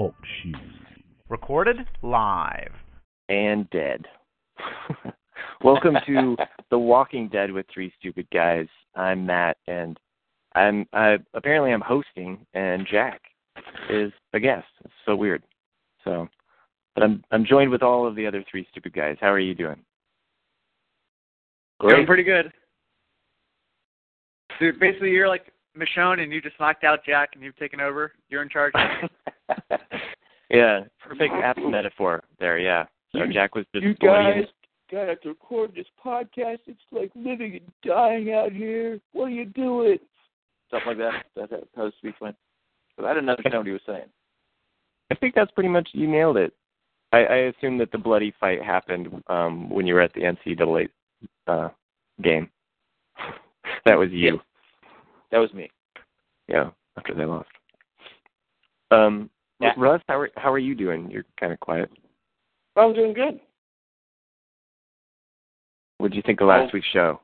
Talk shoes. Recorded live. and dead. Welcome to The Walking Dead with Three Stupid Guys. I'm Matt, and I'm I, apparently I'm hosting, and Jack is a guest. It's so weird. So, but I'm I'm joined with all of the other three stupid guys. How are you doing? Doing pretty good. Dude, basically you're like Michonne and you just knocked out Jack and you've taken over. You're in charge. yeah, perfect apt metaphor there. Yeah. So You- Jack was just you guys gotta record this podcast. It's like living and dying out here. What are you doing? Stuff like that. That's how- how the speech went. But I didn't understand what he was saying. I think that's pretty much you nailed it. I, I assume that the bloody fight happened um, when you were at the NCAA uh, game. that was you. That was me. Yeah, after they lost. Um, Yeah. Russ, how are how are you doing? You're kind of quiet. I'm doing good. What did you think of last Oh. week's show?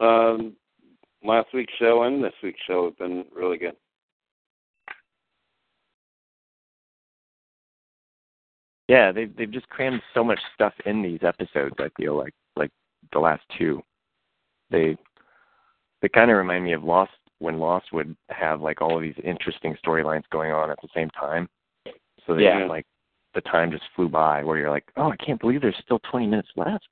Um, last week's show and this week's show have been really good. Yeah, they've they've just crammed so much stuff in these episodes. I feel like like the last two, they they kind of remind me of Lost when Lost would have like all of these interesting storylines going on at the same time. So they Yeah. like the time just flew by. Where you're like, oh, I can't believe there's still 20 minutes left.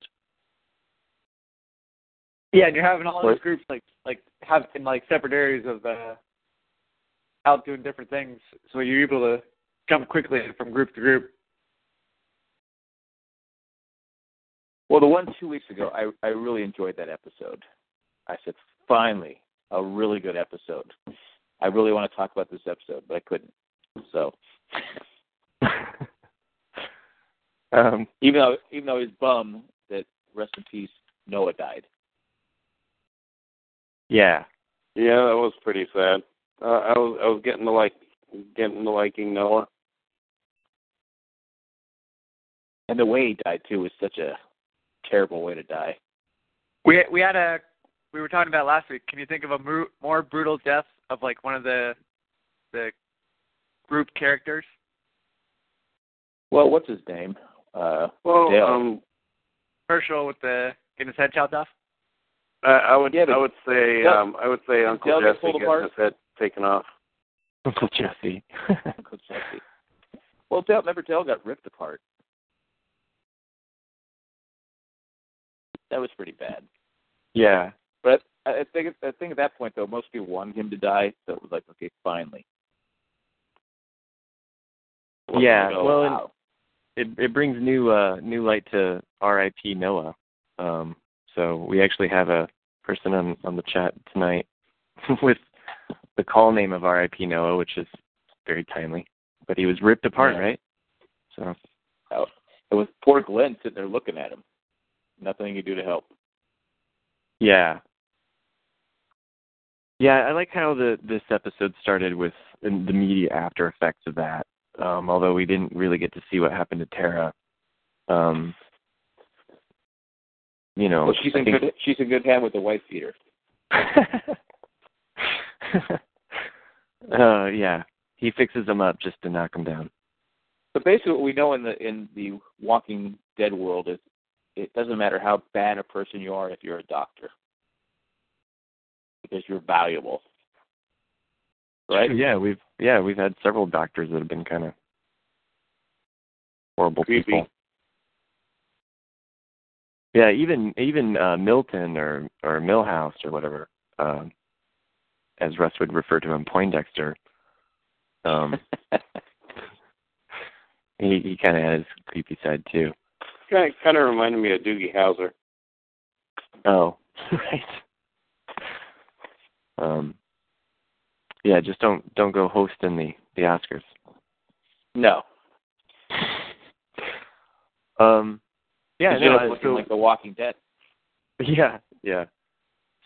yeah, and you're having all What? these groups like like have in like separate areas of uh out doing different things. So you're able to jump quickly from group to group. Well, the one two weeks ago, I I really enjoyed that episode. I said, finally, a really good episode. I really want to talk about this episode, but I couldn't. So um, even though even though I was bummed that rest in peace Noah died. yeah, Yeah, that was pretty sad. Uh, I was I was getting to like getting to liking Noah. And the way he died too was such a terrible way to die. We we had a we were talking about last week. Can you think of a mo- more brutal death of like one of the the group characters? Well, what's his name? Uh, Well, Dale. um, Hershel with the getting his head chopped off. I, I would Yeah, but- I would say Dale- um I would say did Uncle Dale Jesse getting apart? his head taken off. Uncle Jesse. Uncle Jesse. Well, Dale, remember Dale got ripped apart. That was pretty bad. yeah, But I I think I think at that point though, most people wanted him to die, so it was like, okay, finally. Yeah, oh, well, wow. it it brings new uh new light to R.I.P. Noah. Um, so we actually have a person on on the chat tonight with the call name of R.I.P. Noah, which is very timely. But he was ripped apart, Yeah. right? So it was poor Glenn sitting there looking at him. Nothing he could do to help. yeah, yeah. I like how the this episode started with the media after effects of that. Um, although we didn't really get to see what happened to Tara. Um, you know, Well, she's I in good she's in good hand with the wife beater. uh, yeah, he fixes them up just to knock them down. But basically, what we know in the in the Walking Dead world is it doesn't matter how bad a person you are if you're a doctor, because you're valuable. Right? Yeah, we've yeah we've had several doctors that have been kind of horrible Creepy. people. Yeah, even even uh, Milton or or Millhouse or whatever, um, as Russ would refer to him, Poindexter. Um, he he kind of had his creepy side too. Kind of, kind of reminded me of Doogie Howser. Oh, right. Um, Yeah, just don't don't go hosting the the Oscars. No. Um, Yeah, no, I- looking so- like The Walking Dead. Yeah, yeah.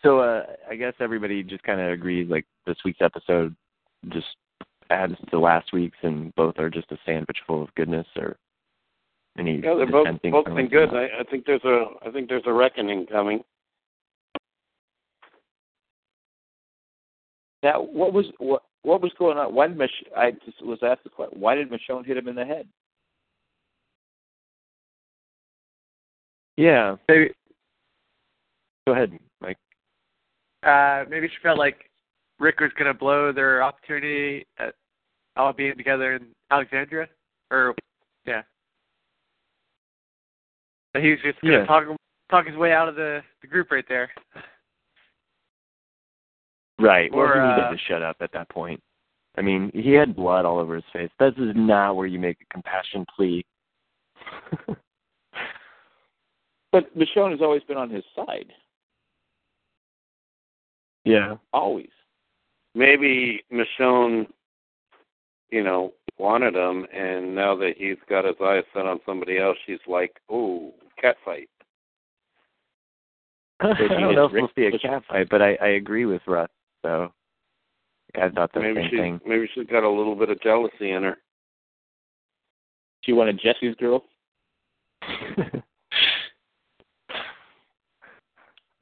So uh I guess everybody just kind of agrees like this week's episode just adds to last week's and both are just a sandwich full of goodness or any Yeah, they're both both been good. I, I think there's a I think there's a reckoning coming. Now, what was what what was going on? Why did Mich- I just was asked the question? Why did Michonne hit him in the head? Yeah. Maybe Go ahead, Mike. uh maybe she felt like Rick was gonna blow their opportunity at all being together in Alexandria. Or yeah. But he was just gonna Yeah. talk talk his way out of the, the group right there. Right. Well, Or, he needed uh, to shut up at that point. I mean, he had blood all over his face. This is not where you make a compassion plea. But Michonne has always been on his side. yeah. Always. Maybe Michonne, you know, wanted him, and now that he's got his eyes set on somebody else, she's like, "Oh, cat fight." I don't know if Rick we'll see a with- cat fight, but I, I agree with Russ. So I thought the maybe same she thing. maybe she's got a little bit of jealousy in her. She wanted Jesse's girl.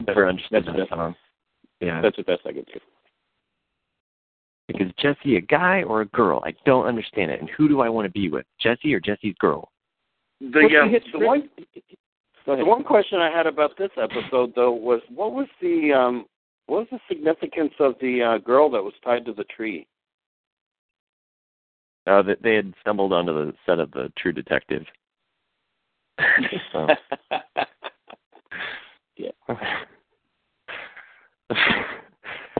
Never understood That's that the- song. Yeah. That's the best I could do. Because Jesse a guy or a girl? I don't understand it. And who do I want to be with? Jesse or Jesse's girl? The, But uh, the one the one question I had about this episode though was what was the um what was the significance of the uh, girl that was tied to the tree? Uh, that they had stumbled onto the set of the True Detective. So. yeah.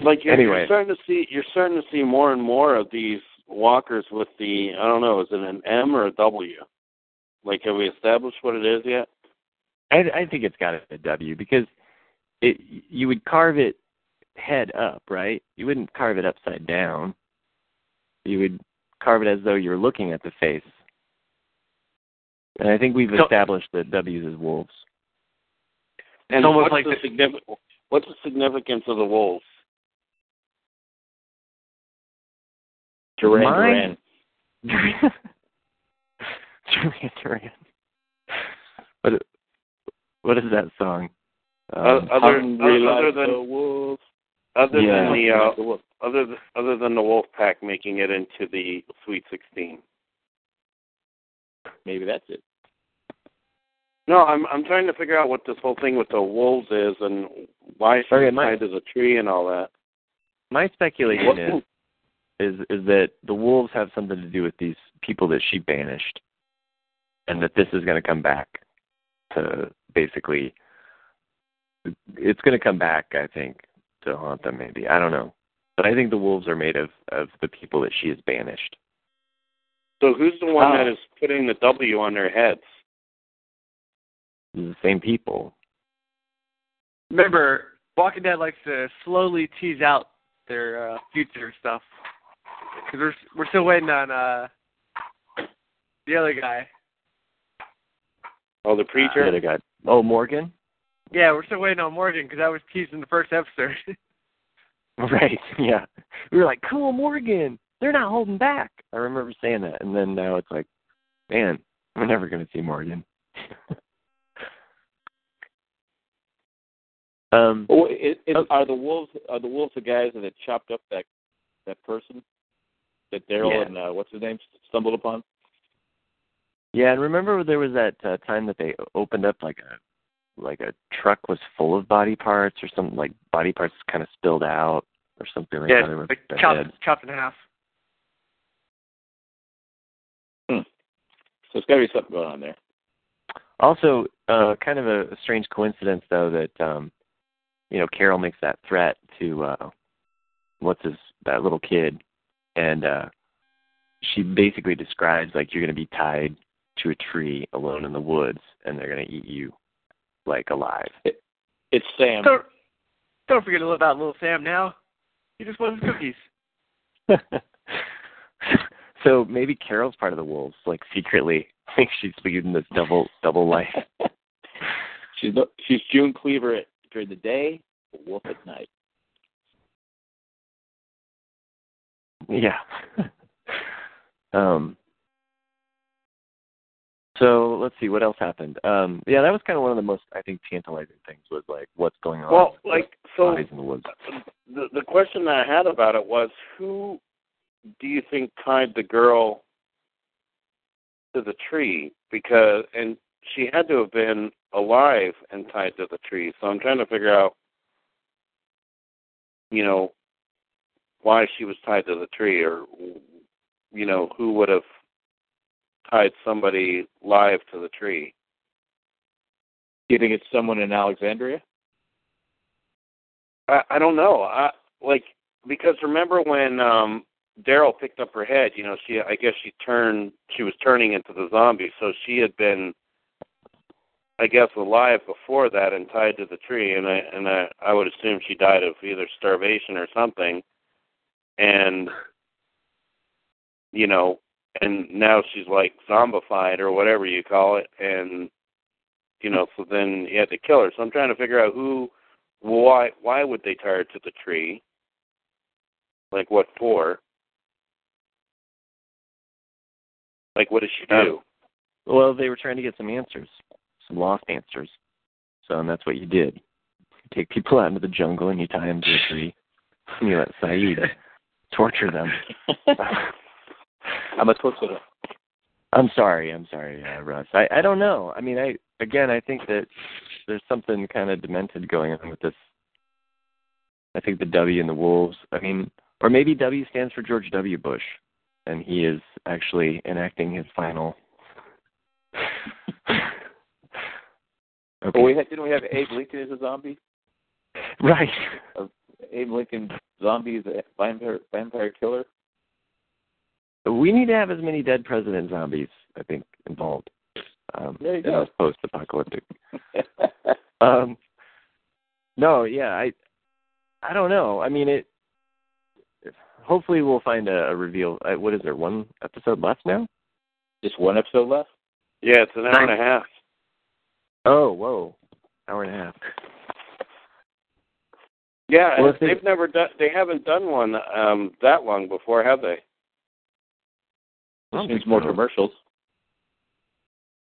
Like you're, Anyway. you're starting to see you're starting to see more and more of these walkers with the I don't know is it an M or a W? Like have we established what it is yet? I, I think it's got a W because it you would carve it head up, right? You wouldn't carve it upside down. You would carve it as though you're looking at the face. And I think we've So- established that W's is wolves. And almost what's like the the- significance what's the significance of the wolves? Duran Mine- Duran. Duran Duran. What what is that song? Uh, Um, other Hungry other than the wolf. Other Yeah. than the uh, other th- other than the wolf pack making it into the Sweet Sixteen. Maybe that's it. No, I'm I'm trying to figure out what this whole thing with the wolves is and why she's Okay, my- tied to the tree and all that. my speculation is is is that the wolves have something to do with these people that she banished, and that this is going to come back to basically. It's going to come back, I think, to haunt them. Maybe I don't know, but I think the wolves are made of of the people that she has banished. So who's the one Oh. that is putting the W on their heads? The same people. Remember, Walking Dead likes to slowly tease out their uh, future stuff. Because we're we're still waiting on uh the other guy. Oh, the preacher. The other guy. Oh, Morgan. Yeah, we're still waiting on Morgan because that was teased in the first episode. Right. Yeah. We were like, cool, Morgan. They're not holding back. I remember saying that, and then now it's like, man, we're never going to see Morgan. um. Oh, it, it, Oh. Are the wolves? Are the wolves the guys that had chopped up that that person that Daryl Yeah. and uh, what's his name stumbled upon? Yeah, and remember there was that uh, time that they opened up like a like a truck was full of body parts or something like body parts kind of spilled out or something like yeah, that. They were like chopped chopped in half. So it's got to be something going on there. Also, uh, kind of a, a strange coincidence though that um, you know Carol makes that threat to uh, what's his that little kid, and uh, she basically describes like you're going to be tied to a tree alone in the woods, and they're going to eat you like alive. It's Sam. Don't don't forget about little Sam now. He just wants cookies. so maybe Carol's part of the wolves, like secretly, I think she's leading this double double life. she's the, she's June Cleaver at, during the day, wolf at night. Yeah. um. So let's see what else happened. Um, yeah, that was kind of one of the most I think tantalizing things was like what's going on. Well, like so, in the woods. the the question that I had about it was who do you think tied the girl to the tree? Because and she had to have been alive and tied to the tree. So I'm trying to figure out, you know, why she was tied to the tree, or you know, who would have tied somebody live to the tree. Do you think it's someone in Alexandria? I, I don't know. I like because remember when um Daryl picked up her head, you know, she I guess she turned she was turning into the zombie, so she had been I guess alive before that and tied to the tree and I and I, I would assume she died of either starvation or something. And you know, and now she's like zombified or whatever you call it and you know, so then you had to kill her. So I'm trying to figure out who why why would they tie her to the tree? Like what for? Like, what does she do? Um, well, they were trying to get some answers, some lost answers. So, and that's what you did. You take people out into the jungle and you tie them to a tree. And you let Sayid torture them. I'm a torturer. I'm sorry. I'm sorry, uh, Russ. I I don't know. I mean, I again, I think that there's something kind of demented going on with this. I think the W and the Wolves. I mean, or maybe W stands for George W. Bush and he is actually enacting his final. okay. Well, we had, didn't we have Abe Lincoln as a zombie? Right. Uh, Abe Lincoln zombie is a vampire vampire killer. We need to have as many dead president zombies, I think, involved. Um, there you go. post-apocalyptic. um, no, yeah, I, I don't know. I mean, it hopefully we'll find a, a reveal. Uh, what is there? One episode left now? Just one episode left. Yeah, it's an hour and a half. Oh, whoa, hour and a half. Yeah, well, they've they, never done. They haven't done one um that long before, have they? Which means more so. commercials.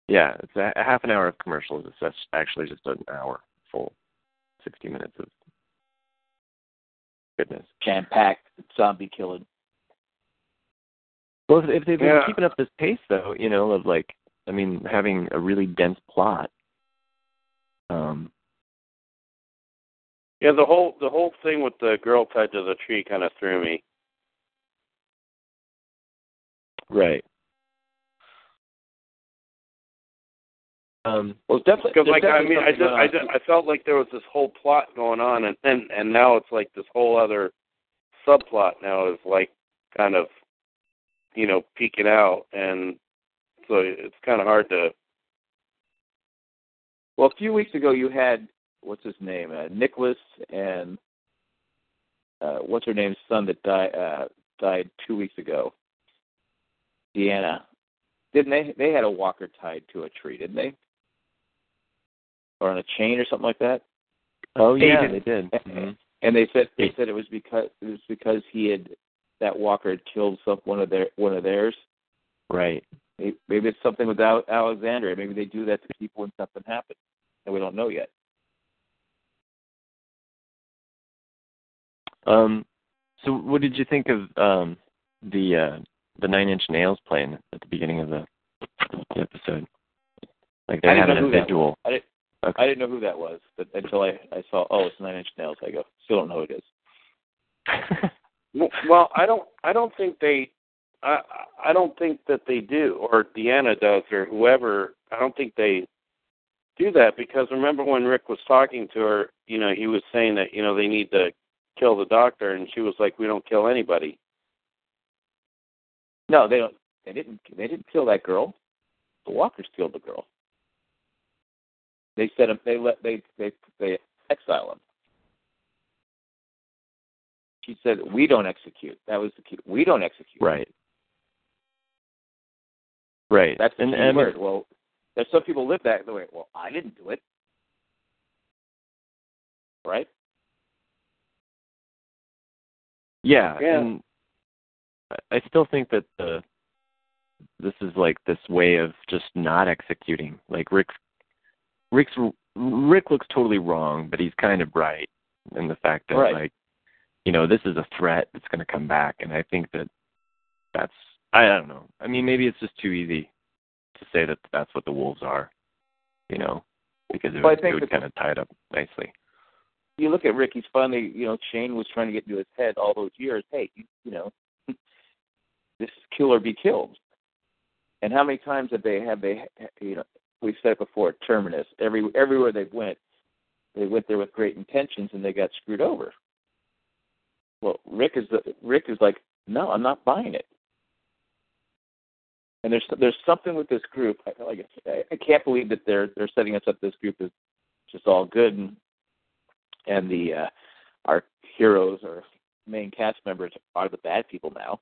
Yeah, it's a, a half an hour of commercials. It's actually just an hour full, sixty minutes of goodness. Jam packed zombie killing. Well, if, they've been yeah. keeping up this pace, though, you know, of like, I mean, having a really dense plot. Um. Yeah, the whole the whole thing with the girl tied to the tree kind of threw me. Right. Um, well, definitely because like I mean, I just I just I felt like there was this whole plot going on, and then and now it's like this whole other subplot now is like kind of you know peeking out, and so it's kind of hard to. Well, a few weeks ago you had what's his name, uh, Nicholas, and uh, what's her name's son that died uh, died two weeks ago. Deanna, didn't they? They had a walker tied to a tree, didn't they? or on a chain or something like that. Oh yeah, they did. Mm-hmm. And they said they said it was because it was because he had that Walker had killed some one of their one of theirs. Right. Maybe it's something with Alexandria. Maybe they do that to people when something happens, and we don't know yet. Um. So, what did you think of um the uh the Nine Inch Nails playing at the beginning of the, the episode? Like they have a visual. I didn't, Okay. I didn't know who that was, but until I I saw oh it's Nine Inch Nails, I go still don't know who it is. well, I don't I don't think they I I don't think that they do or Deanna does or whoever. I don't think they do that because remember when Rick was talking to her, you know, he was saying that you know they need to kill the doctor, and she was like, "We don't kill anybody." No, they don't. They didn't. They didn't kill that girl. The Walkers killed the girl. They set him. They let. They they they exile him. She said, "We don't execute." That was the key. We don't execute. Right. Right. That's the and, key and word. Well, there's some people live that way. Well, I didn't do it. Right. Yeah, Yeah. and I- still think that the this is like this way of just not executing. Like Rick, Rick's Rick looks totally wrong, but he's kind of right in the fact that Right. like, you know, this is a threat that's going to come back, and I think that that's I don't know. I mean, maybe it's just too easy to say that that's what the wolves are, you know, because it Well, it would kind of tie it up nicely. You look at Rick. He's finally, you know, Shane was trying to get into his head all those years. Hey, you, you know, this is kill or be killed. And how many times have they have they you know we've said it before terminus every everywhere they went they went there with great intentions and they got screwed over. Well, Rick is the Rick is like no, I'm not buying it. And there's there's something with this group. I, like I, I can't believe that they're they're setting us up. This group is just all good and and the uh, our heroes or main cast members are the bad people now.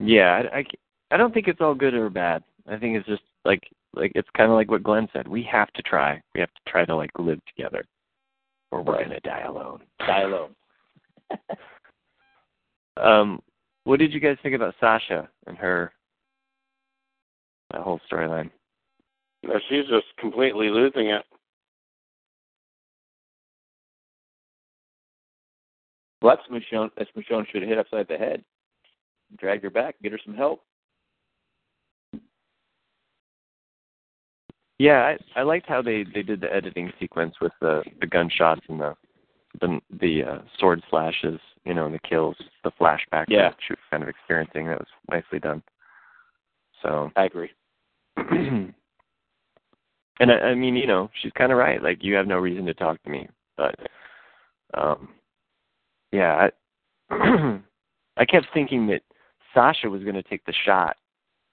Yeah, I, I, I don't think it's all good or bad. I think it's just like like it's kind of like what Glenn said. We have to try. We have to try to like live together, or we're Right. gonna die alone. Die alone. Um, what did you guys think about Sasha and her that whole storyline? No, she's just completely losing it. Well, that's Michonne. That's Michonne should have hit upside the head, drag her back, get her some help. Yeah, I I liked how they they did the editing sequence with the the gunshots and the the the uh, sword slashes, you know, and the kills, the flashback Yeah. that she was kind of experiencing. That was nicely done. So I agree. and I, I mean, you know, she's kind of right. Like, you have no reason to talk to me, but, um, yeah, I, I kept thinking that Sasha was going to take the shot,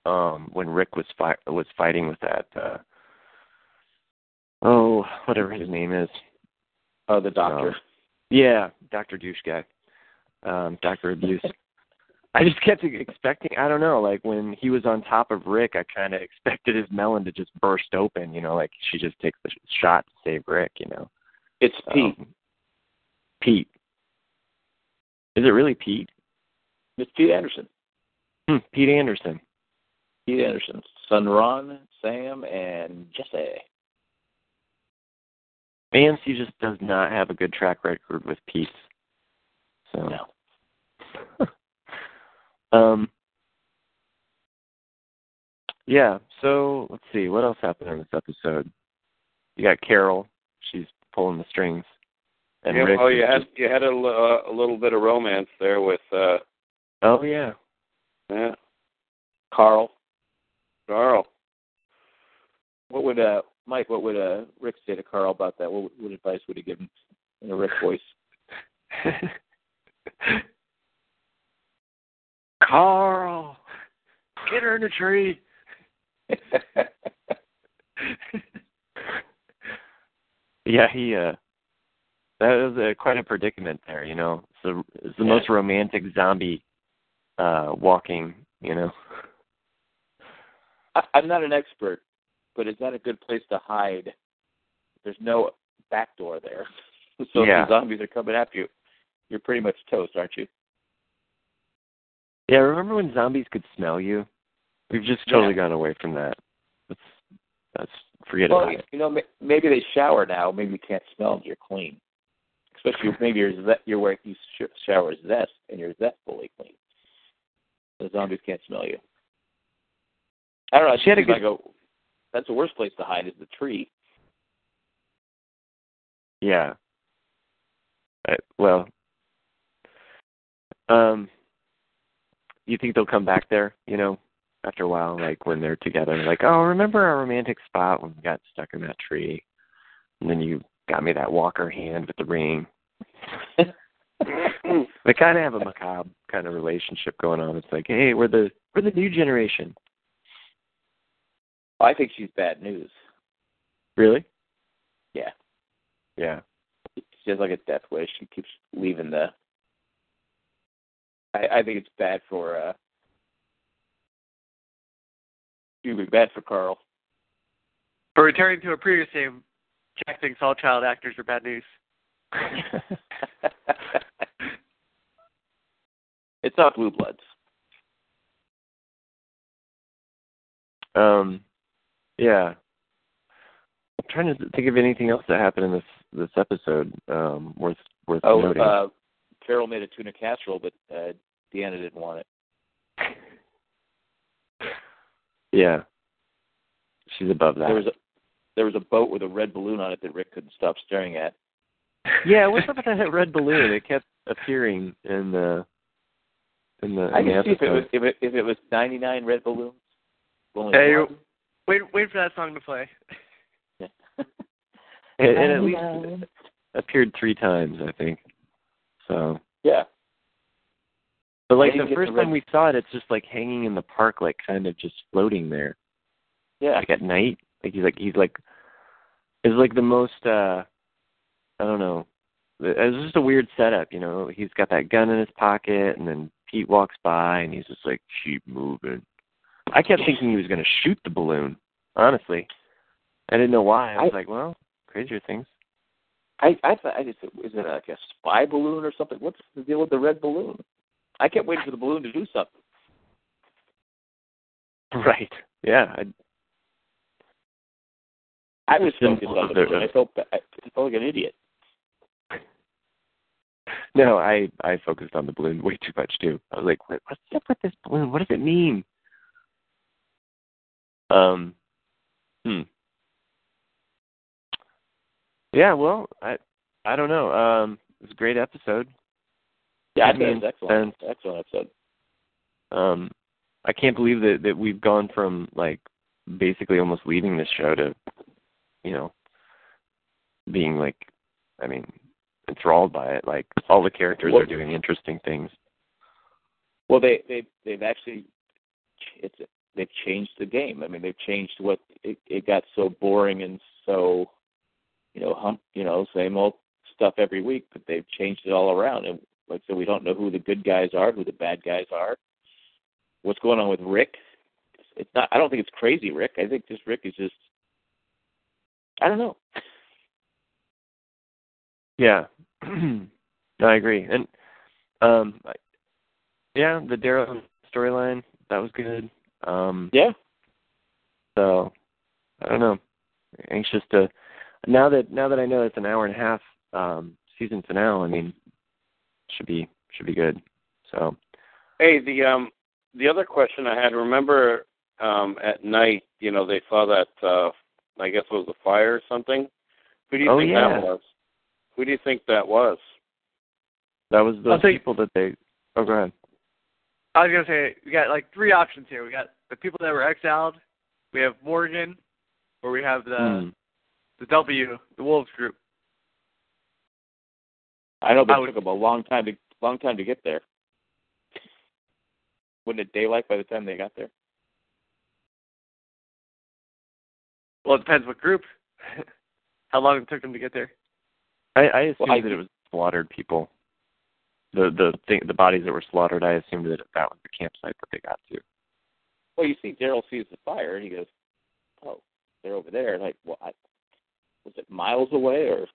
um, when Rick was fi- was fighting with that, uh, oh, whatever his name is. Oh, the doctor. Um, yeah, Doctor Douche guy, um, Doctor Abuse. I just kept expecting. I don't know. Like when he was on top of Rick, I kind of expected his melon to just burst open. You know, like she just takes the sh- shot to save Rick. You know, it's Pete. Um, Pete. Is it really Pete? it's Pete Anderson. Hmm, Pete Anderson. Pete Anderson. Son Ron, Sam, and Jesse. AMC just does not have a good track record with Pete. So. No. um. Yeah. So let's see what else happened in this episode. You got Carol. She's pulling the strings. And yeah, Rick oh, you had just- you had a, l- uh, a little bit of romance there with uh oh yeah. Yeah, Carl. Carl. What would uh Mike? What would uh Rick say to Carl about that? What, what advice would he give him in a Rick voice? Carl, get her in the tree. yeah, he uh that was uh, quite a predicament there, you know. So it's the Yeah. most romantic zombie uh walking, you know. I, I'm not an expert, but is that a good place to hide? There's no back door there, so Yeah. if the zombies are coming after you, you're pretty much toast, aren't you? Yeah, remember when zombies could smell you? We've just totally Yeah. gone away from that. That's that's forget Well, about you, it. you know, maybe they shower now. Maybe you can't smell them. You're clean. Especially if maybe you're you're wearing you sh- shower zest and you're zest fully clean. The zombies can't smell you. I don't know. She had a good- a, that's the worst place to hide is the tree. Yeah. Uh, well, um, you think they'll come back there? You know, after a while, like when they're together, like, oh, remember our romantic spot when we got stuck in that tree, and then you got me that Walker hand with the ring. they kind of have a macabre kind of relationship going on. It's like, hey, we're the we're the new generation. I think she's bad news. Really? Yeah. Yeah. She has like a death wish. She keeps leaving the. I, I think it's bad for. uh It would be bad for Carl. For returning to a previous name, Jack thinks all child actors are bad news. it's not Blue Bloods. Um, yeah. I'm trying to think of anything else that happened in this this episode um, worth worth Oh, noting. uh, Carol made a tuna casserole, but uh, Deanna didn't want it. yeah, she's above that. There was a there was a boat with a red balloon on it that Rick couldn't stop staring at. yeah, what's up with that red balloon? It kept appearing in the in the, I in the can see if it was if it if it was ninety nine red balloons. Hey, one. Wait, wait for that song to play. and, and at least appeared three times, I think. So, yeah. but like the first the time we saw it, it's just like hanging in the park, like kind of just floating there, Yeah. like at night. Like he's like he's like it's like the most uh I don't know. It's just a weird setup, you know. He's got that gun in his pocket, and then Pete walks by, and he's just like, "Keep moving." I kept thinking he was going to shoot the balloon. Honestly, I didn't know why. I was I- like, "Well, crazier things." I I thought I just is it like a spy balloon or something? What's the deal with the red balloon? I kept waiting for the balloon to do something. Right. Yeah. I, I was focused on the balloon. I felt I felt like an idiot. no, I I focused on the balloon way too much too. I was like, what, "What's up with this balloon? What does it mean?" Um. Hmm. Yeah. Well, I I don't know. Um. It was a great episode. Yeah, I think it mean, was excellent. and- Excellent episode. Um. I can't believe that that we've gone from like basically almost leaving this show to, you know, being like, I mean, enthralled by it. Like all the characters Well- are doing interesting things. Well, they they they've actually it's they've changed the game. I mean, they've changed what it, it got so boring and so you know hump you know same old stuff every week, but they've changed it all around. And like so, we don't know who the good guys are, who the bad guys are. What's going on with Rick? It's not. I don't think it's crazy Rick. I think just Rick is just. I don't know. Yeah, no, I agree. And um, I- yeah, the Daryl storyline that was good. Um, Yeah. so I don't know. Anxious to now that now that I know it's an hour and a half um, season finale. I mean, should be should be good. So Hey, the um the other question I had, remember um at night, you know, they saw that uh I guess it was a fire or something. Who do you Oh, think yeah. that was? Who do you think that was? that was the think- people that they. Oh, go ahead. I was gonna say we got like three options here. We got the people that were exiled. We have Morgan, or we have the Hmm. the W, the Wolves group. I know, but I it would- took them a long time to long time to get there. Wasn't it daylight by the time they got there? Well, it depends what group. How long it took them to get there. I, I assumed Well, I- that it was slaughtered people. The the thing, the bodies that were slaughtered. I assumed that that was the campsite that they got to. Well, you see, Daryl sees the fire, and he goes, "Oh, they're over there." Like, well, I, was it miles away or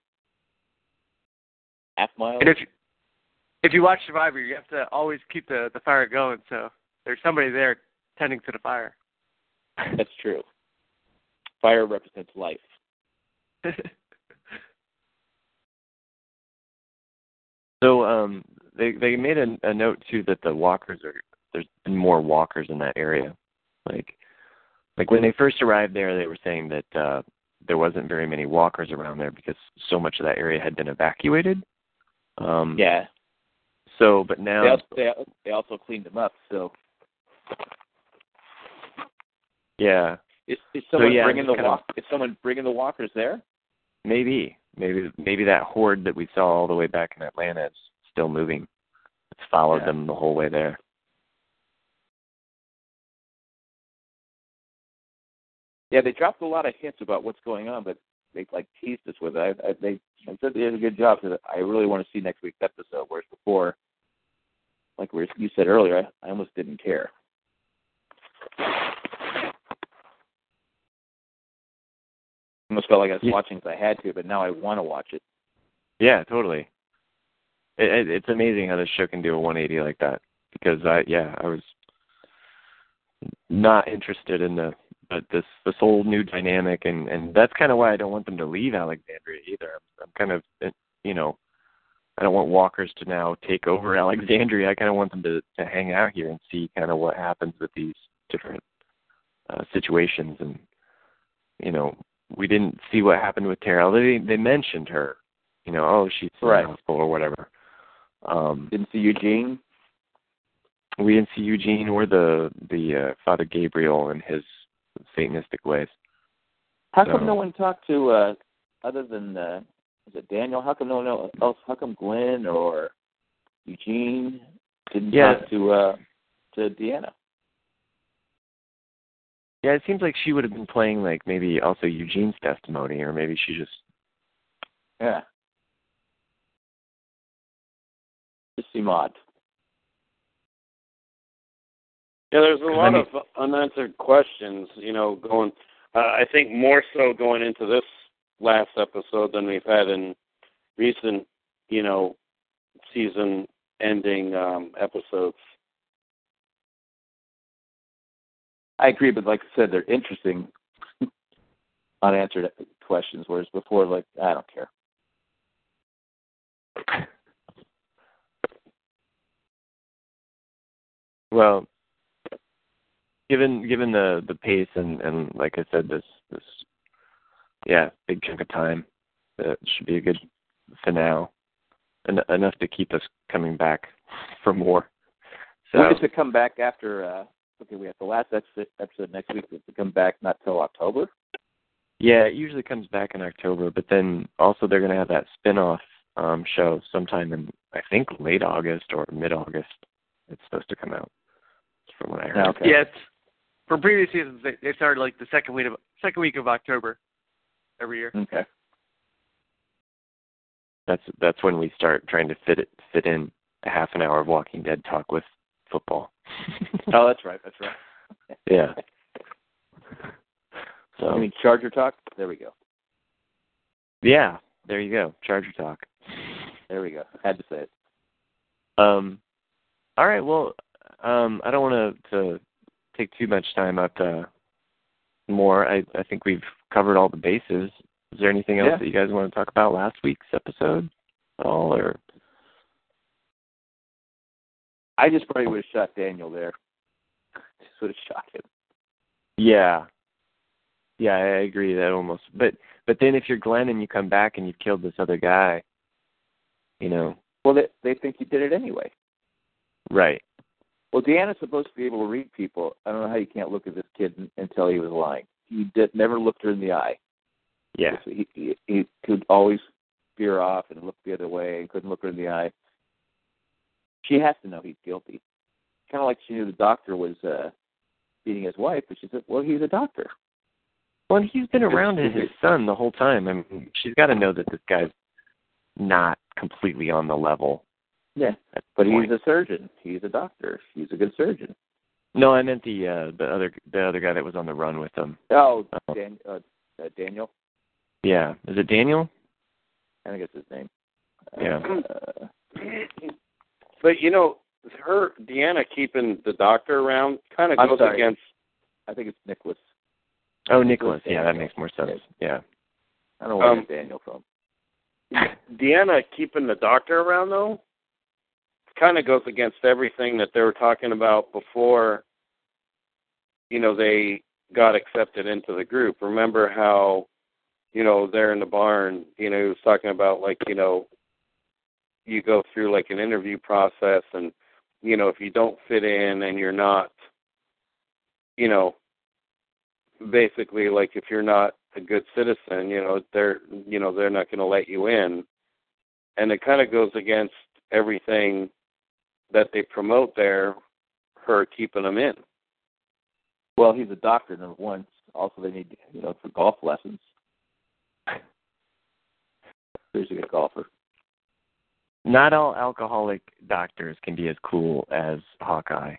half mile? And if you, if you watch Survivor, you have to always keep the the fire going. So there's somebody there tending to the fire. That's true. Fire represents life. So um, they they made a, a note too that the walkers are there's been more walkers in that area. Like like when they first arrived there, they were saying that uh, there wasn't very many walkers around there because so much of that area had been evacuated. Um, Yeah. So, but They now also, they, they also cleaned them up. So yeah, is, is someone yeah, bringing the kind of- walk? Is someone bringing the walkers there? Maybe maybe maybe that horde that we saw all the way back in Atlanta is still moving. It's followed Yeah. them the whole way there. Yeah, they dropped a lot of hints about what's going on, but they like teased us with it. I, I, they I said they did a good job because I really want to see next week's episode. Whereas before, like we you said earlier, I, I almost didn't care. Almost felt like I was Yeah. watching because I had to, but now I want to watch it. Yeah, totally. It, it, it's amazing how this show can do a 180 like that. Because I, yeah, I was not interested in the, but this this whole new dynamic, and and that's kind of why I don't want them to leave Alexandria either. I'm, I'm kind of, eh, you know, I don't want Walkers to now take over Alexandria. I kind of want them to to hang out here and see kind of what happens with these different uh, situations, and you know, we didn't see what happened with Terrell. They they mentioned her, you know, oh she's in Right. the hospital or whatever. Um, Didn't see Eugene. we didn't see Eugene or the the uh, Father Gabriel and his Satanistic ways. How come no one talked to uh other than uh is it Daniel? How come no one else how come Glenn or Eugene didn't Yeah. talk to uh to Deanna? Yeah, it seems like she would have been playing like maybe also Eugene's testimony, or maybe she just Yeah. Just seem odd. Yeah, there's a lot mean- of unanswered questions, you know, going. Uh, I think more so going into this last episode than we've had in recent, you know, season-ending um, episodes. I agree, but like I said, they're interesting unanswered questions, whereas before like I don't care. well, given given the the pace and and like I said, this this yeah big chunk of time, that should be a good finale, en- enough to keep us coming back for more. So When does it come back after uh okay, we have the last episode, episode next week does it come back not till October? Yeah, it usually comes back in October, but then also they're going to have that spin-off um show sometime in I think late August or mid-August. It's supposed to come out. From what I heard. Okay. Yeah, it's, for previous seasons, they, they started like the second week of second week of October every year. Okay. That's that's when we start trying to fit it fit in a half an hour of Walking Dead talk with football. Oh, that's right, that's right. yeah. So I mean Charger talk? There we go. yeah, there you go. Charger talk. There we go. Had to say it. Um, all right. Well, um, I don't want to to take too much time up uh, more. I I think we've covered all the bases. Is there anything else Yeah. that you guys want to talk about last week's episode at all, or I just probably would have shot Daniel there. Just would have shot him. yeah, yeah, I agree that almost. But but then if you're Glenn and you come back and you've killed this other guy, you know, Well, they they think you did it anyway. right? Well, Deanna's supposed to be able to read people. I don't know how you can't look at this kid and, and tell he was lying. He did never looked her in the eye. Yeah, He, he he could always veer off and look the other way and couldn't look her in the eye. She has to know he's guilty. Kind of like she knew the doctor was uh beating his wife, but she said, "Well, he's a doctor." Well, and he's been around his his son the whole time. I mean, she's got to know that this guy's not completely on the level. Yeah, but he's point. a surgeon. He's a doctor. He's a good surgeon. No, I meant the uh the other the other guy that was on the run with them. Oh, Oh. Dan, uh, uh, Daniel. Yeah, is it Daniel? I think it's his name. Yeah. Uh, But you know, her Deanna keeping the doctor around kind of goes sorry. against. I think it's Nicholas. Oh, Nicholas. Yeah, that makes more sense. Yeah. I don't know where Um, it's Daniel from. Deanna keeping the doctor around though kind of goes against everything that they were talking about before you know they got accepted into the group remember how you know there in the barn you know he was talking about like you know you go through like an interview process and you know if you don't fit in and you're not you know basically like if you're not a good citizen you know they're you know they're not going to let you in and it kind of goes against everything that they promote there her keeping them in Well, he's a doctor, number one. Also, they need, you know, for golf lessons. He's a good golfer. Not all alcoholic doctors can be as cool as Hawkeye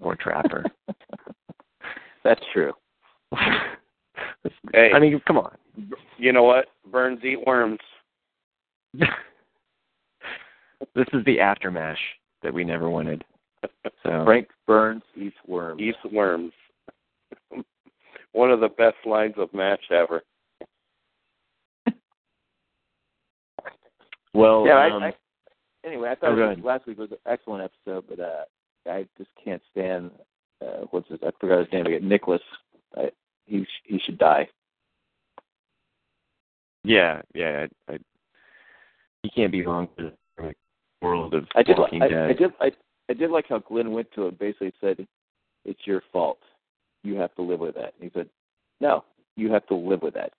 or Trapper. That's true. Hey. I mean, come on. You know what? Burns eat worms. this is the AfterMASH that we never wanted. So Frank Burns eats worms. Eats worms. One of the best lines of MASH ever. Well, yeah, um, I, I, anyway, I thought oh, last week was an excellent episode, but uh, I just can't stand uh, what's his? I forgot his name again. Nicholas. I, he he should die. yeah, yeah. I, I, he can't be wrong for the world of I did. Walking I, Dead. I did. I, I did like how Glenn went to him. Basically said, "It's your fault. You have to live with that." And he said, "No, you have to live with that.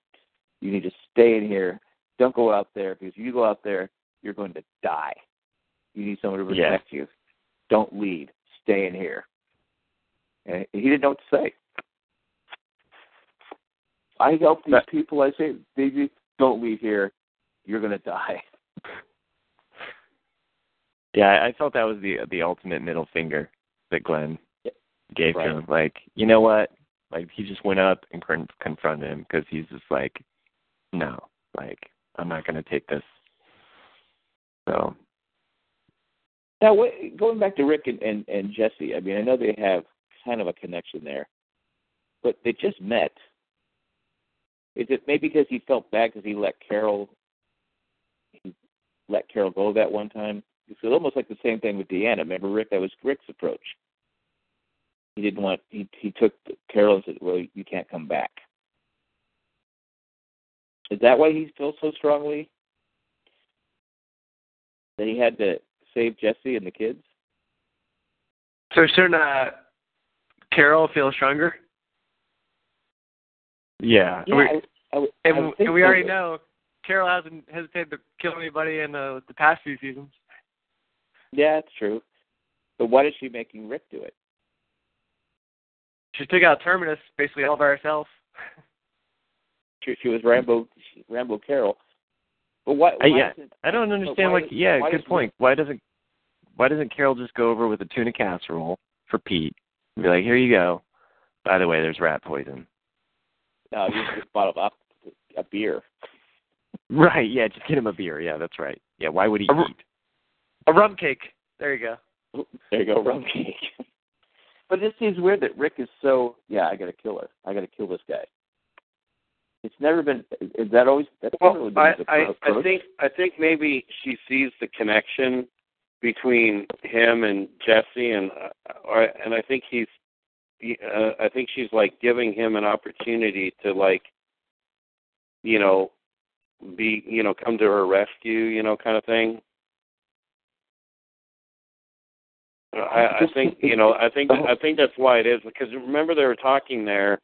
You need to stay in here. Don't go out there because if you go out there, you're going to die. You need someone to Yeah. protect you. Don't leave. Stay in here." And he didn't know what to say. I help these But- people. I say, "Baby, don't leave here. You're going to die." Yeah, I I felt that was the the ultimate middle finger that Glenn Yeah. gave Right. him. Like, you know what? Like, he just went up and confronted him because he's just like, no, like, I'm not going to take this. So, Now, wait, going back to Rick and, and, and Jesse, I mean, I know they have kind of a connection there, but they just met. Is it maybe because he felt bad because he let Carol, he let Carol go that one time? It's almost like the same thing with Deanna. Remember, Rick? That was Rick's approach. He didn't want. He he took Carol and said, "Well, you can't come back." Is that why he feels so strongly that he had to save Jesse and the kids? So shouldn't uh, Carol feel stronger? yeah. Yeah, We- I, I, would- I And, and we so, already but- know Carol hasn't hesitated to kill anybody in the, the past few seasons. Yeah, that's true. But what is she making Rick do it? She took out Terminus basically all by herself. She, she was Rambo, Rambo Carol. But why? I, why yeah, isn't- I don't understand. Like, does- yeah, good point. Why doesn't Why doesn't Carol just go over with a tuna casserole for Pete and be like, here you go. By the way, there's rat poison. No, you just bought up a beer. Right. Yeah. Just get him a beer. Yeah, that's right. Yeah. Why would he A r- eat? A rum cake. There you go. There you go, rum cake. but it seems weird that Rick is so. Yeah, I got to kill her. I got to kill this guy. It's never been. Is that always? That's never really Well, been I, I, I think I think maybe she sees the connection between him and Jesse, and uh, and I think he's, uh, I think she's like giving him an opportunity to like, you know, be you know come to her rescue, you know, kind of thing. I, I think you know I think I think that's why it is because remember they were talking there,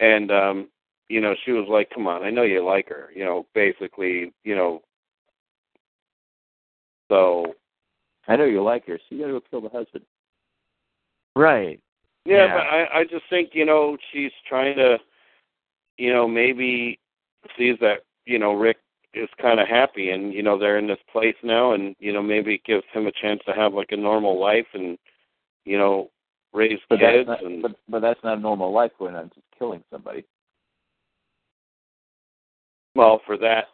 and um, you know she was like, "Come on, I know you like her," you know, basically, you know. So I know you like her, so you got to go kill the husband. Right. yeah, Yeah. but I I just think you know she's trying to, you know, maybe sees that you know Rick is kind of happy and you know they're in this place now and you know maybe it gives him a chance to have like a normal life and you know raise But kids not. and But but that's not a normal life going on just killing somebody. Well for that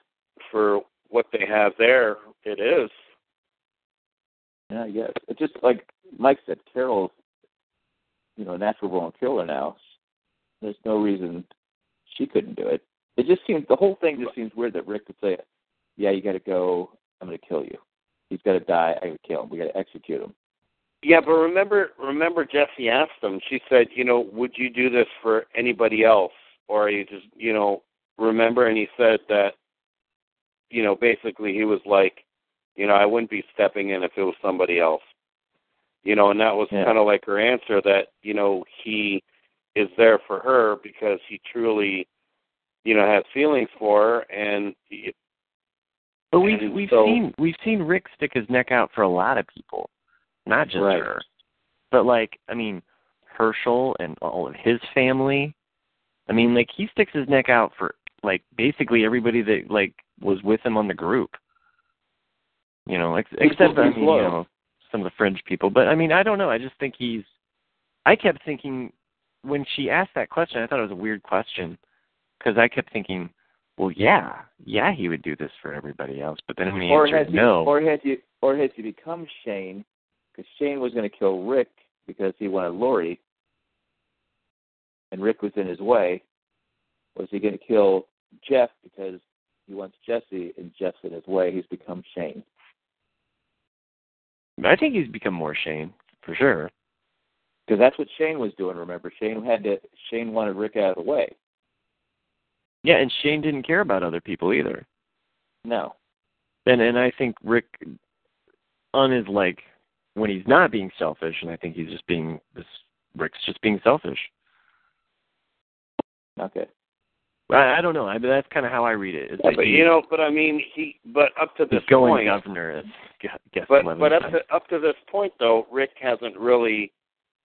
for what they have there it is Yeah, I guess. It's just like Mike said, Carol's, you know, a natural born killer now. There's no reason she couldn't do it. It just seems the whole thing just seems weird that Rick would say, "Yeah, you got to go. I'm going to kill you. He's got to die. I got to kill him. We got to execute him." Yeah, but remember, remember, Jesse asked him. She said, "You know, would you do this for anybody else, or are you just, you know, remember?" And he said that, you know, basically he was like, you know, I wouldn't be stepping in if it was somebody else, you know, and that was Yeah. kind of like her answer that, you know, he is there for her because he truly, you know, has feelings for her, and he, But we've And we've so- seen we've seen Rick stick his neck out for a lot of people, not just Right. her. But like, I mean, Hershel and all of his family. I mean, like he sticks his neck out for like basically everybody that like was with him on the group. You know, ex- except I mean, you know, some of the fringe people. But I mean, I don't know. I just think he's. I kept thinking when she asked that question, I thought it was a weird question because I kept thinking, well, yeah, yeah, he would do this for everybody else. But then when he or answered has no, he, or has he, or has he become Shane? Because Shane was going to kill Rick because he wanted Lori, and Rick was in his way. Was he going to kill Jeff because he wants Jesse and Jeff's in his way? He's become Shane. I think he's become more Shane for sure. Because that's what Shane was doing. Remember, Shane had to. Shane wanted Rick out of the way. Yeah, and Shane didn't care about other people either. No. And and I think Rick on his like when he's not being selfish, and I think he's just being this Rick's just being selfish. Okay. I, I don't know. I mean, that's kind of how I read it. Is Yeah, that but he- you know, but I mean, he. But up to this going point, governor as gu- guest but but up to up to this point though, Rick hasn't really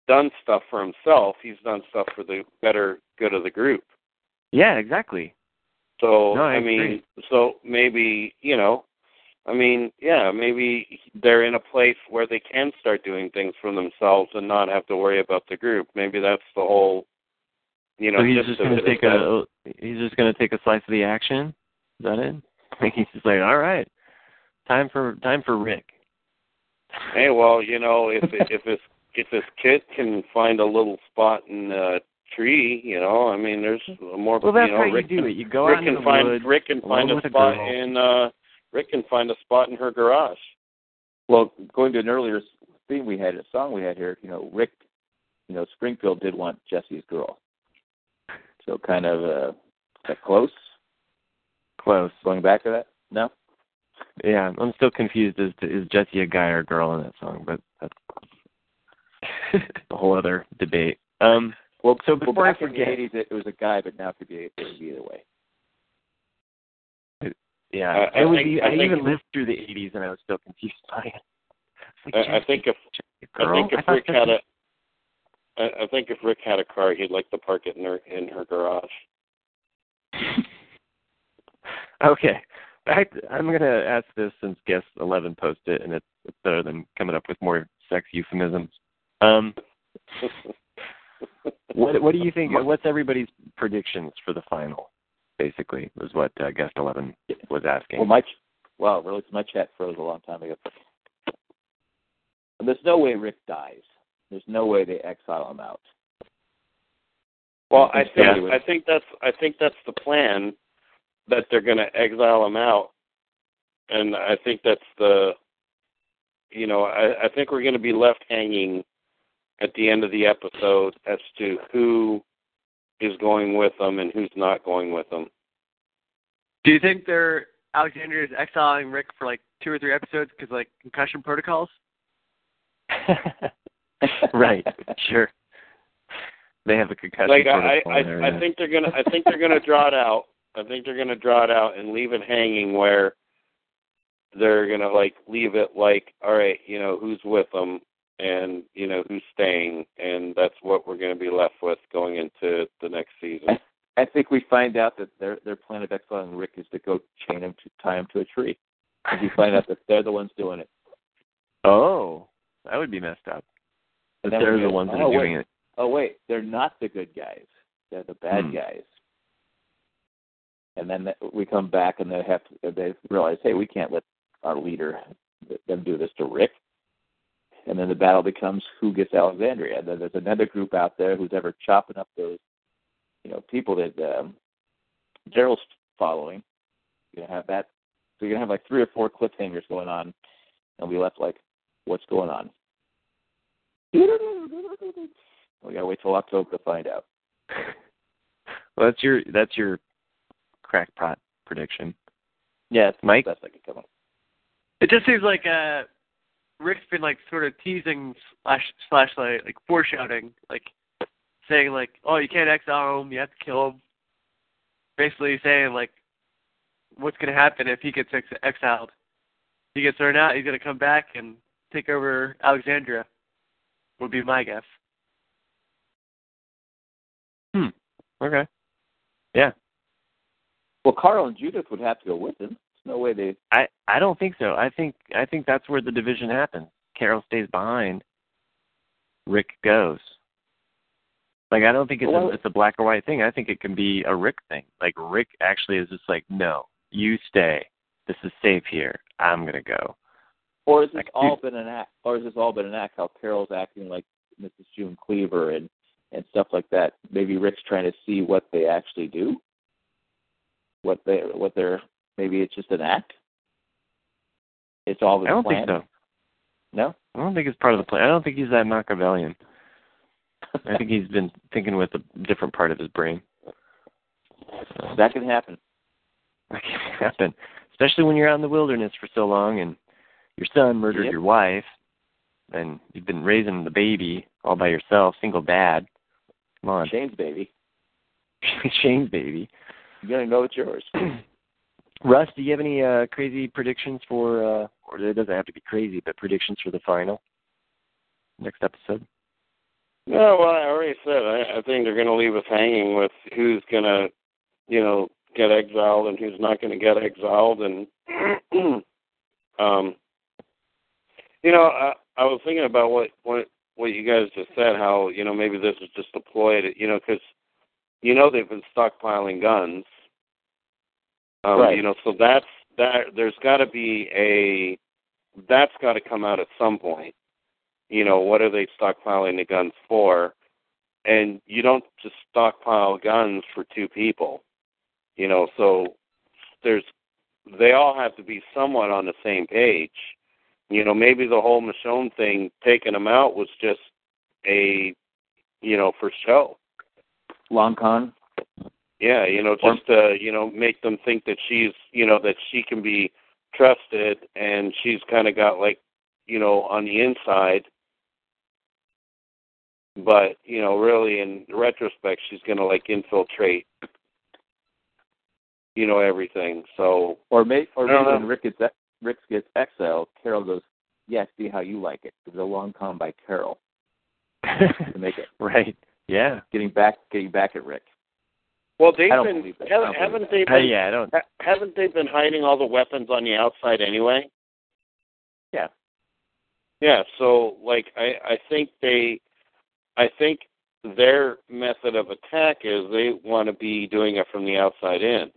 done stuff for himself. He's done stuff for the better good of the group. yeah, exactly. So No, I mean, so maybe you know, I mean, yeah, maybe they're in a place where they can start doing things for themselves and not have to worry about the group. Maybe that's the whole, you know. so he's gist just going to take a he's just going to take a slice of the action. Is that it? Like he's just like, all right, time for time for Rick. Hey, well, you know, if if this if this kid can find a little spot in a tree, you know, I mean, there's more. Well, that's you know, how Rick you do can, it. You go Rick out into can the find woods. Rick can find a with a spot in uh Rick can find a spot in her garage. Well, going to an earlier theme we had, a song we had here, you know, Rick, you know, Springfield did want Jesse's girl. So kind of uh, that close. Close. Going back to that, no. Yeah, I'm still confused as to is Jesse a guy or a girl in that song, but that's a whole other debate. Um, Well, So well, before I back in the '80s, it, it was a guy, but now it could be it could be either way. yeah, I- I it was. think- I I, think- even lived through the '80s, and I was still confused by it. Like, I, I think if Jesse? I think if thought Rick had Jesse- a I, I think if Rick had a car, he'd like to park it in her in her garage. okay, I, I'm going to ask this since guest 11 posted it, and it's, it's better than coming up with more sex euphemisms. Um, what What do you think? What's everybody's predictions for the final? Basically, was what uh, guest 11 was asking. Well, my ch- well, really, my chat froze a long time ago. And There's no way Rick dies. There's no way they exile him out. Well, I think Yeah. I think that's I think that's the plan that they're going to exile him out, and I think that's the, you know, I, I think we're going to be left hanging at the end of the episode as to who is going with them and who's not going with them. Do you think they're Alexandria is exiling Rick for like two or three episodes because like concussion protocols? right, sure. They have a concussion. like I, protocol I, there, I yeah. think they're gonna, I think they're gonna draw it out. I think they're gonna draw it out and leave it hanging where they're gonna like leave it like, all right, you know, who's with them and you know who's staying, and that's what we're gonna be left with going into the next season. I think we find out that their their plan of exiling Rick is to go chain him to tie him to a tree. And we find out that they're the ones doing it. Oh, that would be messed up. But they're the ones that oh, are wait. doing it. Oh wait, they're not the good guys. They're the bad Hmm. guys. And then th- we come back and they have to, they realize, hey, we can't let our leader them do this to Rick. And then the battle becomes who gets Alexandria. And then there's another group out there who's ever chopping up those, you know, people that um, Daryl's following. You're gonna have that. So you're gonna have like three or four cliffhangers going on, and we left like, what's going on? We gotta wait till October to find out. Well, that's your that's your crackpot prediction. Yeah, it's Mike? Best I could come up. It just seems like uh Rick's been like sort of teasing slash slash like, like foreshadowing, like saying like, oh, you can't exile him, you have to kill him. Basically saying like, what's gonna happen if he gets ex- exiled? He gets thrown out. He's gonna come back and take over Alexandria. Would be my guess. Hmm. Okay. Yeah. Well, Carl and Judith would have to go with him. There's no way they. I I don't think so. I think I think that's where the division happens. Carol stays behind. Rick goes. Like I don't think it's Well- a, it's a black or white thing. I think it can be a Rick thing. Like Rick actually is just like, no, you stay. This is safe here. I'm gonna go. Or has this all been an act? Or has this all been an act? How Carol's acting like Mrs. June Cleaver and and stuff like that. Maybe Rick's trying to see what they actually do. What they what they're maybe it's just an act. It's all been I don't planned. think so. No. I don't think it's part of the plan. I don't think he's that Machiavellian. I think he's been thinking with a different part of his brain. that can happen. That can happen, especially when you're out in the wilderness for so long and your son murdered Yep. your wife, and you've been raising the baby all by yourself, single dad. Come on, Shane's baby. Shane's baby. You gotta know it's yours. Russ, do you have any uh, crazy predictions for, uh, or it doesn't have to be crazy, but predictions for the final next episode? No, well, I already said I, I think they're going to leave us hanging with who's going to, you know, get exiled and who's not going to get exiled, and um, you know, I, I was thinking about what what what you guys just said. How you know maybe this is just a ploy to you know because you know they've been stockpiling guns. Um, Right. You know, so that's that. There's got to be a that's got to come out at some point you know, what are they stockpiling the guns for? And you don't just stockpile guns for two people. You know, so there's they all have to be somewhat on the same page. You know, maybe the whole Michonne thing taking them out was just a you know, for show. Long con. Yeah, you know, just to, you know, make them think that she's you know, that she can be trusted and she's kinda got like, you know, on the inside but you know really in retrospect she's going to like infiltrate you know everything so Or may or maybe when. Rick gets ex- Rick gets exiled, Carol goes, "Yeah, see how you like it." It was a long con by Carol to make it right. Yeah. getting back getting back at Rick. well they've I don't been believe that. I don't haven't, believe haven't they Uh, been yeah, I don't. ha- haven't they been hiding all the weapons on the outside anyway Yeah. yeah so like i i think they i think their method of attack is they want to be doing it from the outside in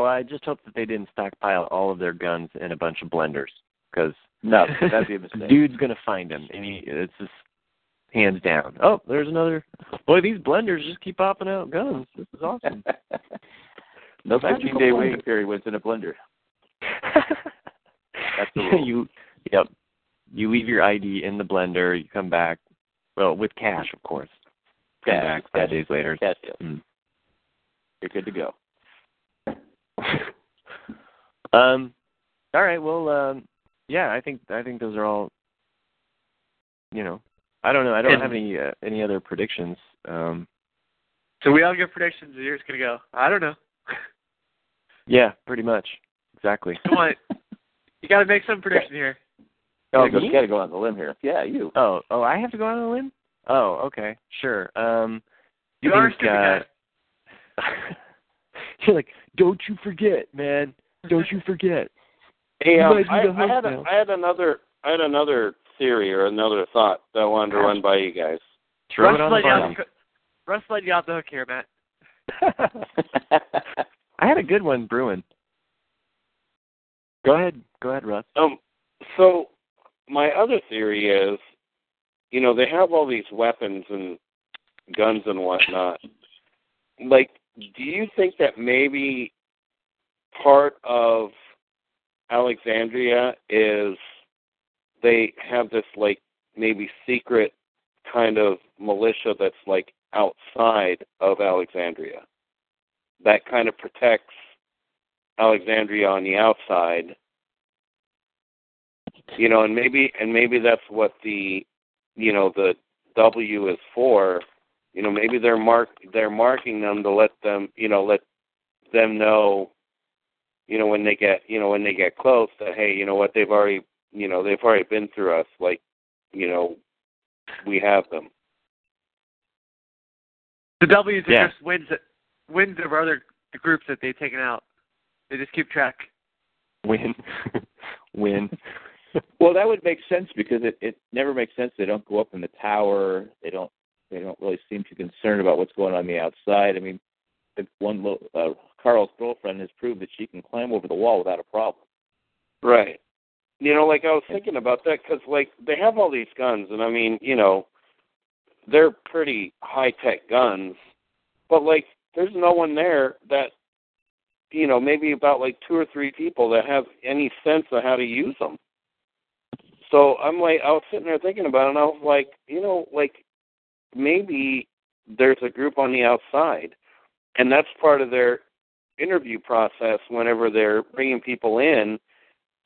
well, I just hope that they didn't stockpile all of their guns in a bunch of blenders, because No, that'd be a mistake. dude's gonna find them, and he it's just hands down. Oh, there's another. Boy, these blenders just keep popping out guns. This is awesome. no Magical 15 day blender. waiting period it's in a blender. That's the rule. you, yep. You leave your ID in the blender. You come back, well, with cash, of course. Come Cash, back five days later. Cash deal. Mm. You're good to go. um, all right. Well, um, yeah. I think I think those are all. You know, I don't know. I don't And- have any uh, any other predictions. Um, So we all give predictions. The year's gonna go. I don't know. yeah, pretty much. Exactly. Come on, you got to make some prediction here. Oh, gotta, go, me? gotta go on the limb here. Yeah, you. Oh, oh, I have to go out on a limb. Oh, okay, sure. Um, You I are a think, stupid uh, guy. You're like, don't you forget, man. Don't you forget. Hey, um, might I, I had host a, now. I had another I had another theory or another thought that I wanted to run by you guys. Throw Russ it let you off the- Russ let you off the hook here, Matt. I had a good one brewing. Go ahead. Go ahead, Russ. Um, so my other theory is, you know, they have all these weapons and guns and whatnot. Like, do you think that maybe part of Alexandria is they have this like maybe secret kind of militia that's like outside of Alexandria that kind of protects Alexandria on the outside? You know and maybe and maybe that's what the you know the w is for you know maybe they're mark they're marking them to let them you know let them know you know when they get you know when they get close that hey you know what they've already you know they've already been through us like you know we have them The W's are Yeah. just wins that wins over other groups that they've taken out. They just keep track. Win. Win. Well, that would make sense because it it never makes sense. They don't go up in the tower. They don't they don't really seem too concerned about what's going on, on the outside. I mean, the one uh, Carl's girlfriend has proved that she can climb over the wall without a problem. Right. You know, like I was thinking about that because, like, they have all these guns, and I mean, you know, they're pretty high tech guns, but like, there's no one there that, you know, maybe about like two or three people that have any sense of how to use them. So I'm like, I was sitting there thinking about it, and I was like, you know, like maybe there's a group on the outside, and that's part of their interview process whenever they're bringing people in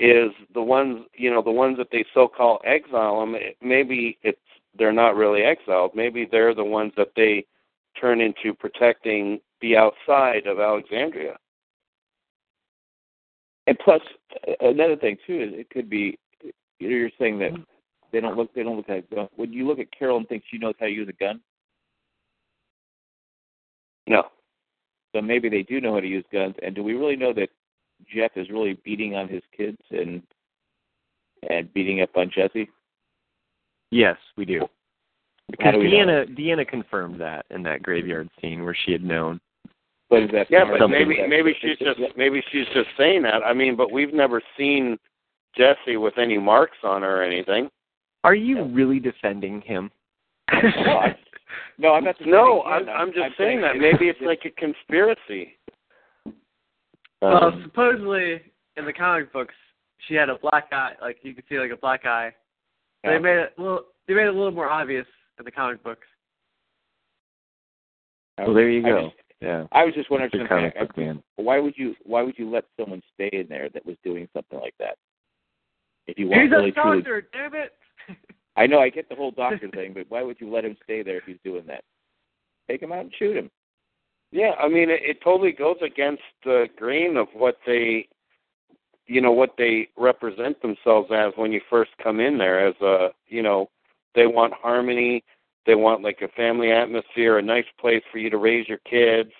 is the ones you know the ones that they so call exile them maybe it's they're not really exiled. Maybe they're the ones that they turn into protecting the outside of alexandria. And plus, another thing too is it could be you know, you're saying that mm-hmm. They don't look they don't look like gun. When you look at Carol and think she knows how to use a gun, no so maybe they do know how to use guns. And do we really know that Jeff is really beating on his kids and and beating up on Jesse? Yes, we do. How Because do we know? Deanna Deanna confirmed that in that graveyard scene where she had known. But is that yeah but maybe that- maybe she's just maybe she's just saying that i mean but we've never seen jesse with any marks on her or anything Are you really defending him? No, I- no, I'm not. no defending i'm him. i'm just saying that maybe it's like a conspiracy well, Um, supposedly in the comic books, she had a black eye. Like you could see, like a black eye. yeah. They made it well. They made it a little more obvious in the comic books. Well, there you I go. just- Yeah. I was just wondering, Mr. Comic Book Man. why would you why would you let someone stay in there that was doing something like that? If you want He's really a truly, doctor, damn it! I know I get the whole doctor thing, but why would you let him stay there if he's doing that? Take him out and shoot him. Yeah, I mean, it, it totally goes against the grain of what they, you know, what they represent themselves as when you first come in there. As a, you know, they want harmony, they want like a family atmosphere, a nice place for you to raise your kids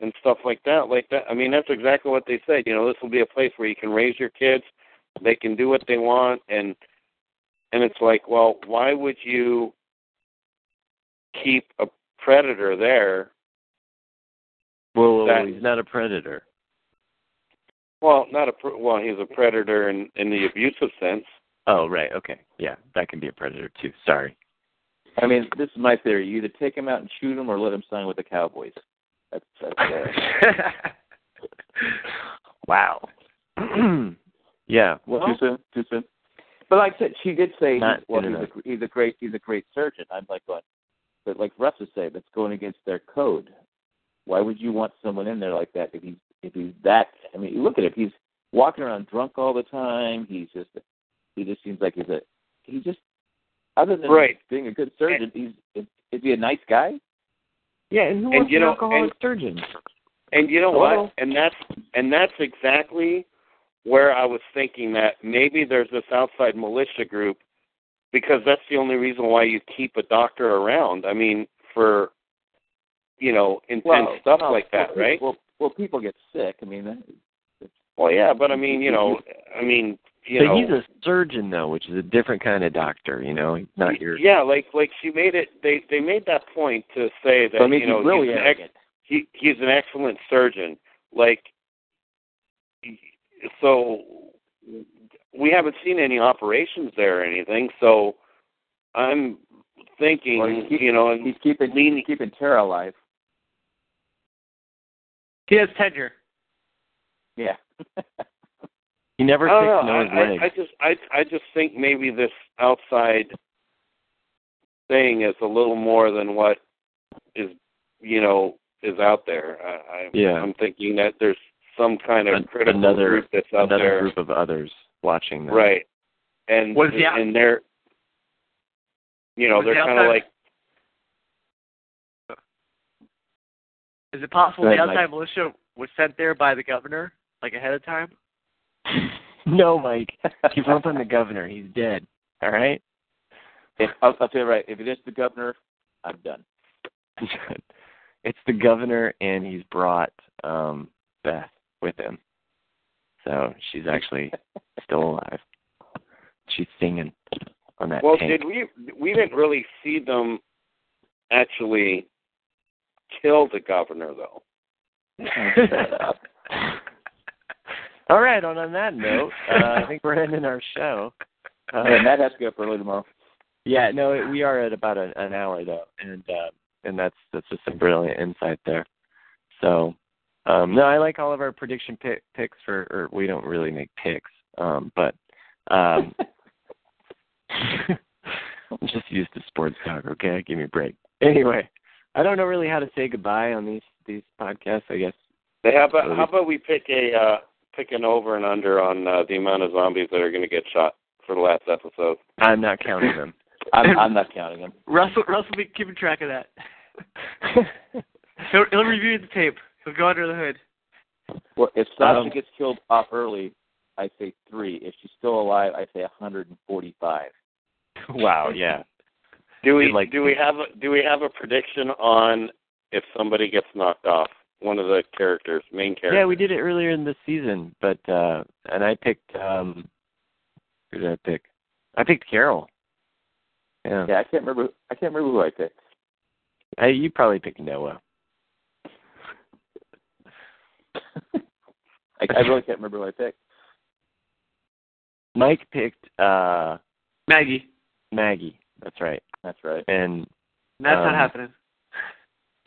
and stuff like that. Like that. I mean, that's exactly what they said. You know, this will be a place where you can raise your kids. They can do what they want, and and it's like, well, why would you keep a predator there? Well, That- he's not a predator. Well, not a pr- well. He's a predator in in the abusive sense. Oh, right. Okay. Yeah, that can be a predator too. Sorry. I mean, this is my theory. You either take him out and shoot him, or let him sign with the Cowboys. That's, that's uh, wow. yeah. Well, too soon. Too soon. But like I said, she did say, Not he's, well, he's enough. a, he's a great, he's a great surgeon. I'm like going, but like Russ is saying, that's going against their code. Why would you want someone in there like that if he's if he's that? I mean, look at him. He's walking around drunk all the time. He's just, he just seems like he's a, he just, other than Right. being a good surgeon, he's is, is he a nice guy? yeah, and who And wants you an know, alcoholic and- surgeon? And you know Hello? what? And that's and that's exactly where I was thinking that maybe there's this outside militia group because that's the only reason why you keep a doctor around. I mean, for you know, intense stuff well, like that, well, right? Well, well, people get sick. I mean, that, Well, yeah, but I mean, you know, I mean, you but know, he's a surgeon though, which is a different kind of doctor. You know, he's not your. yeah, like like she made it. They they made that point to say that I mean, you know he's really he's an ex, he he's an excellent surgeon. Like, so we haven't seen any operations there or anything. So I'm thinking, Well, keep- you know, He's keeping leaning- he's keeping Tara alive. he has tenure. Yeah. He never I don't know. I, I. I just I I just think maybe this outside thing is a little more than what is you know is out there. I, I Yeah. I'm thinking that there's some kind of An- critical another group that's out Another there, group of others watching them. right? And Was the and they're you know Was they're the kind of outside- like Is it possible Go the outside Mike. militia was sent there by the governor, like ahead of time? no, Mike. Give up on the governor. He's dead. All right. If, I'll, I'll tell you right. If it is the governor, I'm done. it's the governor, and he's brought um Beth with him. So she's actually still alive. She's singing on that Well, tank. did we? We didn't really see them actually kill the governor, though. All right. On on that note, uh, I think we're ending our show. Uh, and Matt has to go up early tomorrow. yeah, no, we are at about an, an hour though, and uh, and that's that's just some brilliant insight there. So, um, no, I like all of our prediction pick, picks for, or we don't really make picks, um, but um, I'm just used to sports talk. Okay, give me a break. Anyway, I don't know really how to say goodbye on these these podcasts. I guess They how about how about we pick a uh, pick an over and under on uh, the amount of zombies that are going to get shot for the last episode? I'm not counting them. I'm, I'm not counting them. Russell Russell will be keeping track of that. He'll, he'll review the tape. He'll go under the hood. Well, if Sasha Um, gets killed off early, I say three. If she's still alive, I say 145. wow, yeah. Do we Like- do we have a, do we have a prediction on if somebody gets knocked off? One of the characters, main characters. Yeah, we did it earlier in the season, but uh and I picked um who did I pick? I picked Carol. Yeah. Yeah, I can't remember. I can't remember who I picked. I, you probably picked Noah. I, I really can't remember who I picked. Mike picked uh Maggie. Maggie. That's right. That's right. And That's Um, not happening.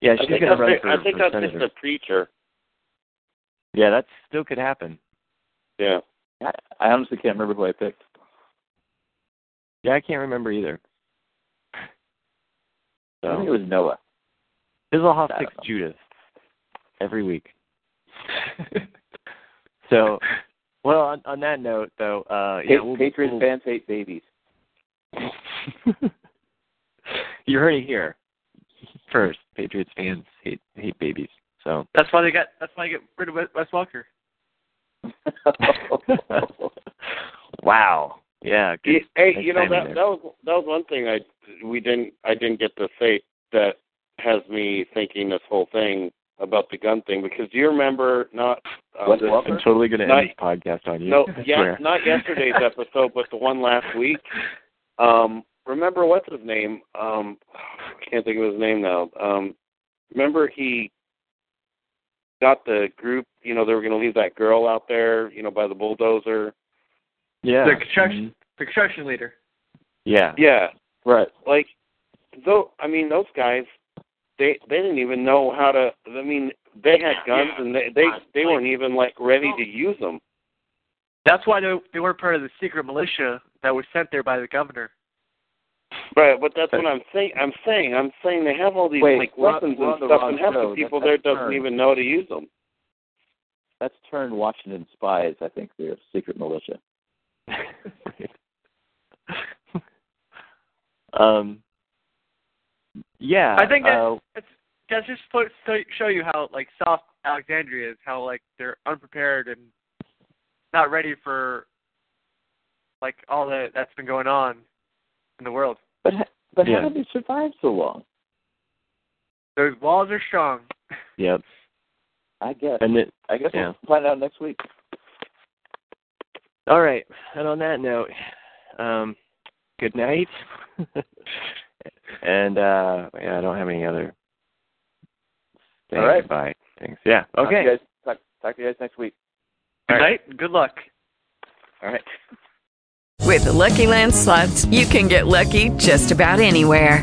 yeah, I she's think gonna that's, run the- for, I think for that's senator. just a preacher. Yeah, that still could happen. Yeah. I, I honestly can't remember who I picked. Yeah, I can't remember either. I think it was Noah. Fizzlehoff I picks don't. Judith every week. so well on on that note though, uh yeah, Pa- we'll, Patriots we'll- fans hate babies. you heard it here first. Patriots fans hate hate babies. So That's why they got. That's why they get rid of Wes Wes Welker. wow. Yeah. Good. Hey, nice you know that there. that was that was one thing I we didn't I didn't get to say that has me thinking this whole thing about the gun thing because do you remember not uh, Wes this- I'm totally gonna Not- end this podcast on you. no I yeah not yesterday's episode but the one last week um remember what's his name um I can't think of his name now um remember he got the group you know they were going to leave that girl out there you know by the bulldozer Yeah. The construction. Mhm. The construction leader. Yeah. yeah right. like though I mean those guys they they didn't even know how to I mean they had guns and they they they weren't even like ready to use them. That's why they they weren't part of the secret militia that was sent there by the governor. Right, but that's what I'm saying. I'm saying I'm saying they have all these Wait, like weapons and stuff, and half show. the people That- there doesn't turned. even know how to use them. That's turned Washington spies. I think they're secret militia. um. Yeah. I think that- uh, It's that's just put, to show you how like soft Alexandria is. How like they're unprepared and not ready for like all that that's been going on in the world. But but Yeah. how did they survive so long? Those walls are strong. Yep. I guess. And it, I guess yeah. we'll find out next week. all right. And on that note, um, good night. and uh, yeah, I don't have any other. All right. Goodbye. Thanks. Yeah. Talk to Okay. you guys, talk, talk to you guys next week. Good All right. night. Good luck. All right. With the Lucky Land slots, you can get lucky just about anywhere.